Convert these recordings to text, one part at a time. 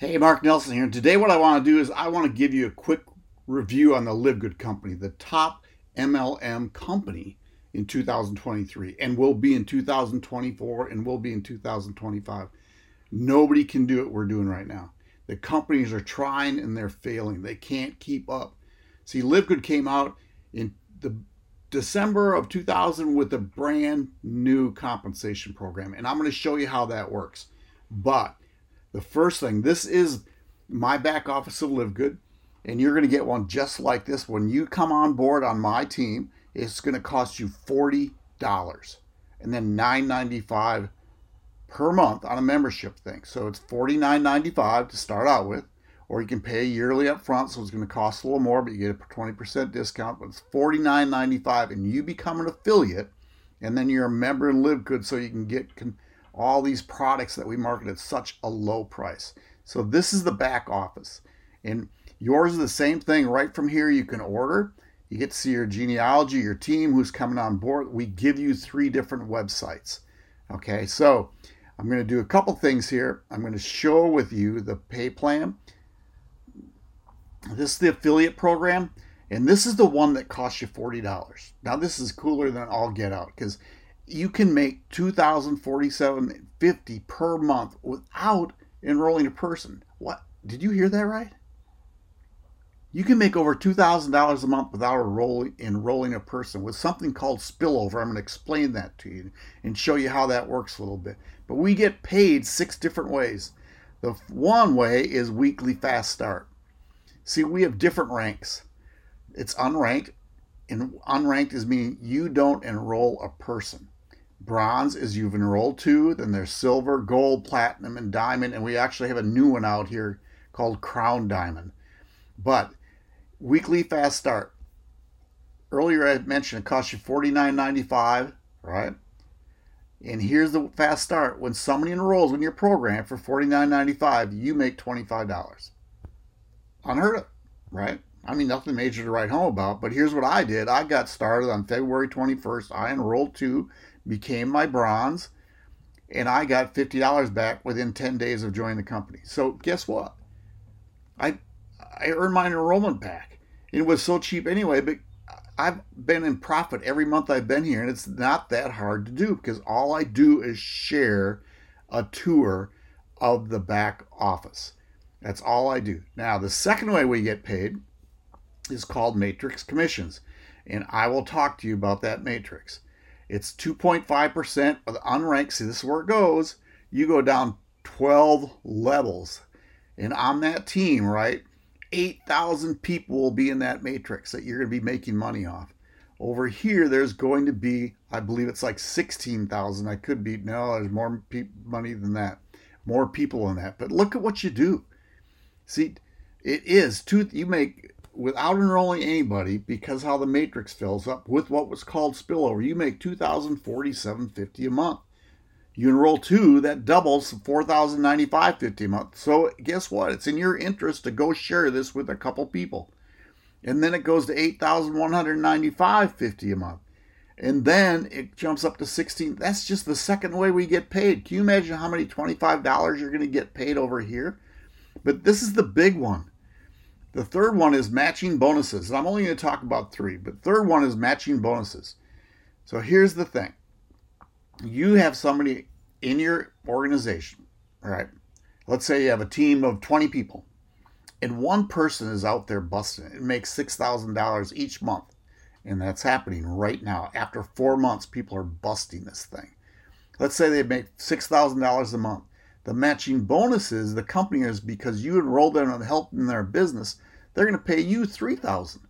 Hey, Mark Nelson here. Today, what I want to do is I want to give you a quick review on the LiveGood Company, the top MLM company in 2023, and will be in 2024, and will be in 2025. Nobody can do what we're doing right now. The companies are trying and they're failing. They can't keep up. See, LiveGood came out in the December of 2000 with a brand new compensation program, and I'm going to show you how that works. But the first thing, this is my back office of LiveGood, and you're going to get one just like this. When you come on board on my team, it's going to cost you $40 and then $9.95 per month on a membership thing. So it's $49.95 to start out with, or you can pay yearly up front, so it's going to cost a little more, but you get a 20% discount. But it's $49.95, and you become an affiliate, and then you're a member in LiveGood, so you can get all these products that we market at such a low price. So this is the back office. And yours is the same thing right from here. You can order. You get to see your genealogy, your team, who's coming on board. We give you three different websites. Okay, so I'm going to do a couple things here. I'm going to show with you the pay plan. This is the affiliate program, and this is the one that costs you $40. Now, this is cooler than all get out because you can make 2047.50 per month without enrolling a person. What? Did you hear that right? You can make over $2,000 a month without enrolling, enrolling a person with something called spillover. I'm going to explain that to you and show you how that works a little bit. But we get paid six different ways. The one way is weekly fast start. See, we have different ranks. It's unranked, and unranked is meaning you don't enroll a person. Bronze is you've enrolled two, then there's silver, gold, platinum, and diamond, and we actually have a new one out here called Crown Diamond. But weekly fast start. Earlier I mentioned it costs you $49.95, right? And here's the fast start. When somebody enrolls in your program for $49.95, you make $25. Unheard of, right? I mean, nothing major to write home about, but here's what I did. I got started on February 21st. I enrolled two became my bronze, and I got $50 back within 10 days of joining the company. So guess what? I I earned my enrollment back. It was so cheap anyway, but I've been in profit every month I've been here, and it's not that hard to do because all I do is share a tour of the back office. That's all I do. Now, the second way we get paid is called matrix commissions, and I will talk to you about that matrix. It's 2.5% of the unranked. See, this is where it goes. You go down 12 levels. And on that team, right, 8,000 people will be in that matrix that you're going to be making money off. Over here, there's going to be, I believe it's like 16,000. I could be, no, there's more pe- money than that, more people in that. But look at what you do. See, it is two, you make without enrolling anybody because how the matrix fills up with what was called spillover. You make 2047.50 a month. You enroll two that doubles 4095.50 a month. So guess what? It's in your interest to go share this with a couple people. And then it goes to 8195.50 a month. And then it jumps up to 16 that's just the second way we get paid. Can you imagine how many $25 you're going to get paid over here? But this is the big one the third one is matching bonuses. And I'm only going to talk about three, but third one is matching bonuses. So here's the thing. You have somebody in your organization, all right? Let's say you have a team of 20 people, and one person is out there busting it. Makes $6,000 each month. And that's happening right now. After four months, people are busting this thing. Let's say they make $6,000 a month. The matching bonuses, the company is because you enrolled them and helped in their business, they're going to pay you 3000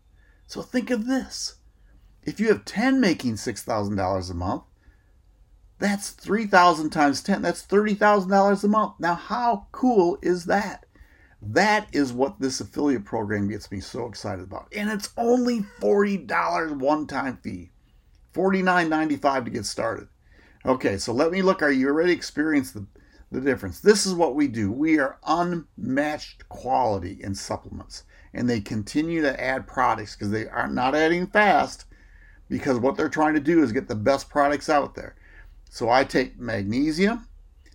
So think of this. If you have 10 making $6,000 a month, that's 3000 times 10. That's $30,000 a month. Now, how cool is that? That is what this affiliate program gets me so excited about. And it's only $40 one time fee, $49.95 to get started. Okay, so let me look. Are you already experienced the the difference. This is what we do. We are unmatched quality in supplements, and they continue to add products because they are not adding fast because what they're trying to do is get the best products out there. So I take magnesium,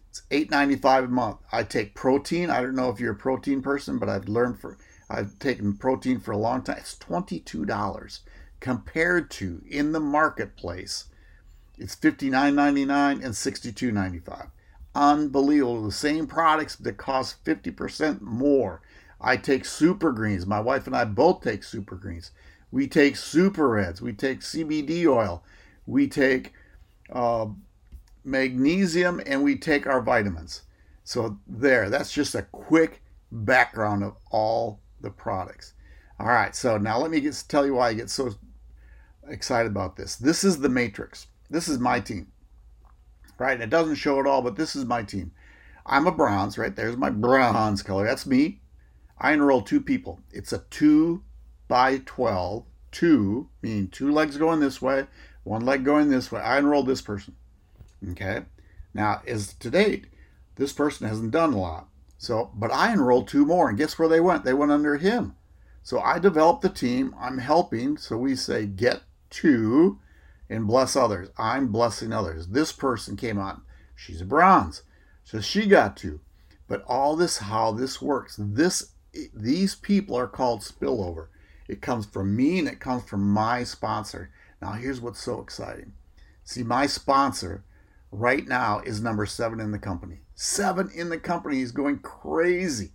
It's $8.95 a month. I take protein. I don't know if you're a protein person, but I've learned for I've taken protein for a long time. It's $22 compared to in the marketplace. It's $59.99 and $62.95. Unbelievable. The same products that cost 50% more. I take super greens. My wife and I both take super greens. We take super reds. We take CBD oil. We take uh, magnesium and we take our vitamins. So, there, that's just a quick background of all the products. All right, so now let me get, tell you why I get so excited about this. This is the matrix. This is my team, right? It doesn't show it all, but this is my team. I'm a bronze, right? There's my bronze color. That's me. I enroll two people. It's a two by 12, two, meaning two legs going this way, one leg going this way. I enroll this person. Okay. Now, as to date, this person hasn't done a lot. So, but I enrolled two more, and guess where they went? They went under him. So I developed the team. I'm helping. So we say get two and bless others. I'm blessing others. This person came on. She's a bronze. So she got two. But all this, how this works, this these people are called spillover. It comes from me and it comes from my sponsor. Now here's what's so exciting. See, my sponsor right now is number seven in the company. Seven in the company. He's going crazy.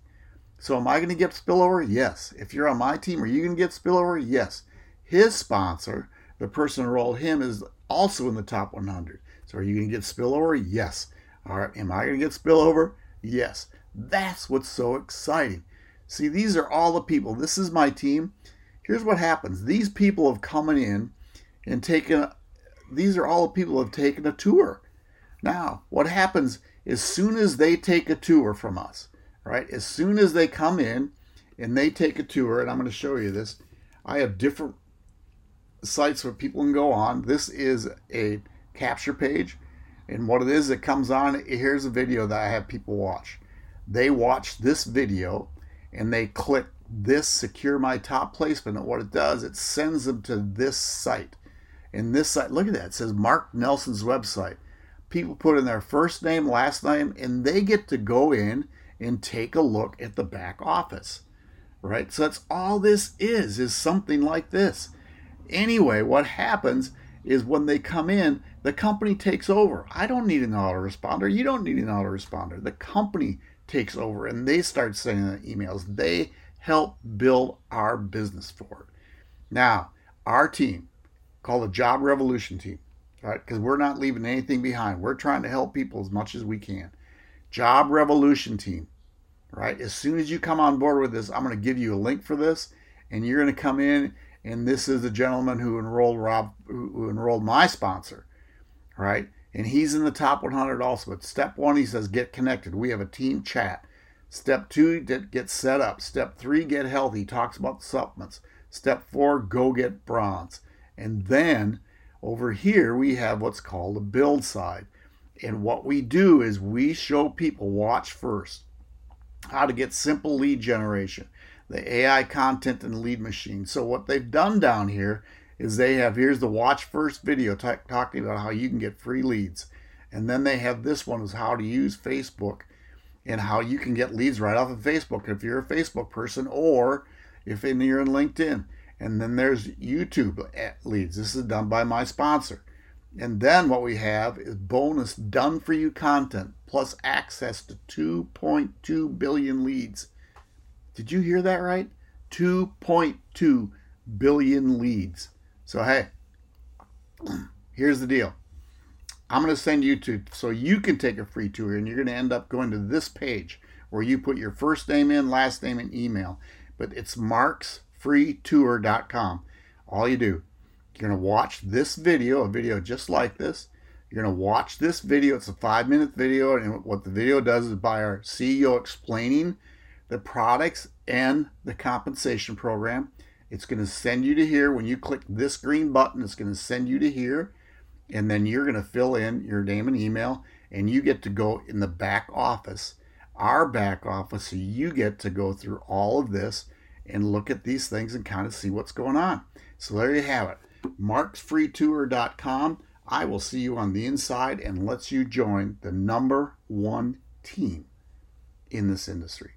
So am I going to get spillover? Yes. If you're on my team, are you going to get spillover? Yes. His sponsor, the person who enrolled him, is also in the top 100. So are you going to get spillover? Yes. All right. Am I going to get spillover? Yes. That's what's so exciting. See, these are all the people. This is my team. Here's what happens. These people have come in and taken. These are all the people have taken a tour. Now, what happens as soon as they take a tour from us, right? As soon as they come in and they take a tour, and I'm going to show you this, I have different sites where people can go on. This is a capture page, and what it is, it comes on. Here's a video that I have people watch. They watch this video and they click this secure my top placement, and what it does, it sends them to this site. And this site, look at that, it says Mark Nelson's website people put in their first name, last name, and they get to go in and take a look at the back office. Right? So that's all this is, is something like this. Anyway, what happens is when they come in, the company takes over. I don't need an autoresponder. You don't need an autoresponder. The company takes over and they start sending the emails. They help build our business forward. Now, our team, called the Job Revolution Team, right? Because we're not leaving anything behind. We're trying to help people as much as we can. Job Revolution Team, right? As soon as you come on board with this, I'm going to give you a link for this, and you're going to come in. And this is the gentleman who enrolled Rob, who enrolled my sponsor, right? And he's in the top 100 also. But step one, he says, get connected. We have a team chat. Step two, get set up. Step three, get healthy. Talks about supplements. Step four, go get bronze. And then over here, we have what's called a build side. And what we do is we show people, watch first, how to get simple lead generation, the AI content and lead machine. So, what they've done down here is they have here's the watch first video t- talking about how you can get free leads. And then they have this one is how to use Facebook and how you can get leads right off of Facebook if you're a Facebook person or if you're in LinkedIn. And then there's YouTube leads. This is done by my sponsor. And then what we have is bonus done for you content plus access to 2.2 billion leads. Did you hear that right? 2.2 billion leads. So, hey, here's the deal. I'm going to send you to so you can take a free tour, and you're going to end up going to this page where you put your first name in, last name, and email. But it's Mark's freetour.com. All you do, you're going to watch this video, a video just like this. You're going to watch this video. It's a five minute video. And what the video does is by our CEO explaining the products and the compensation program. It's going to send you to here. When you click this green button, it's going to send you to here. And then you're going to fill in your name and email. And you get to go in the back office, our back office. So you get to go through all of this and look at these things and kind of see what's going on. So there you have it. marksfreetour.com. I will see you on the inside and lets you join the number one team in this industry.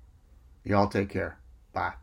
Y'all take care. Bye.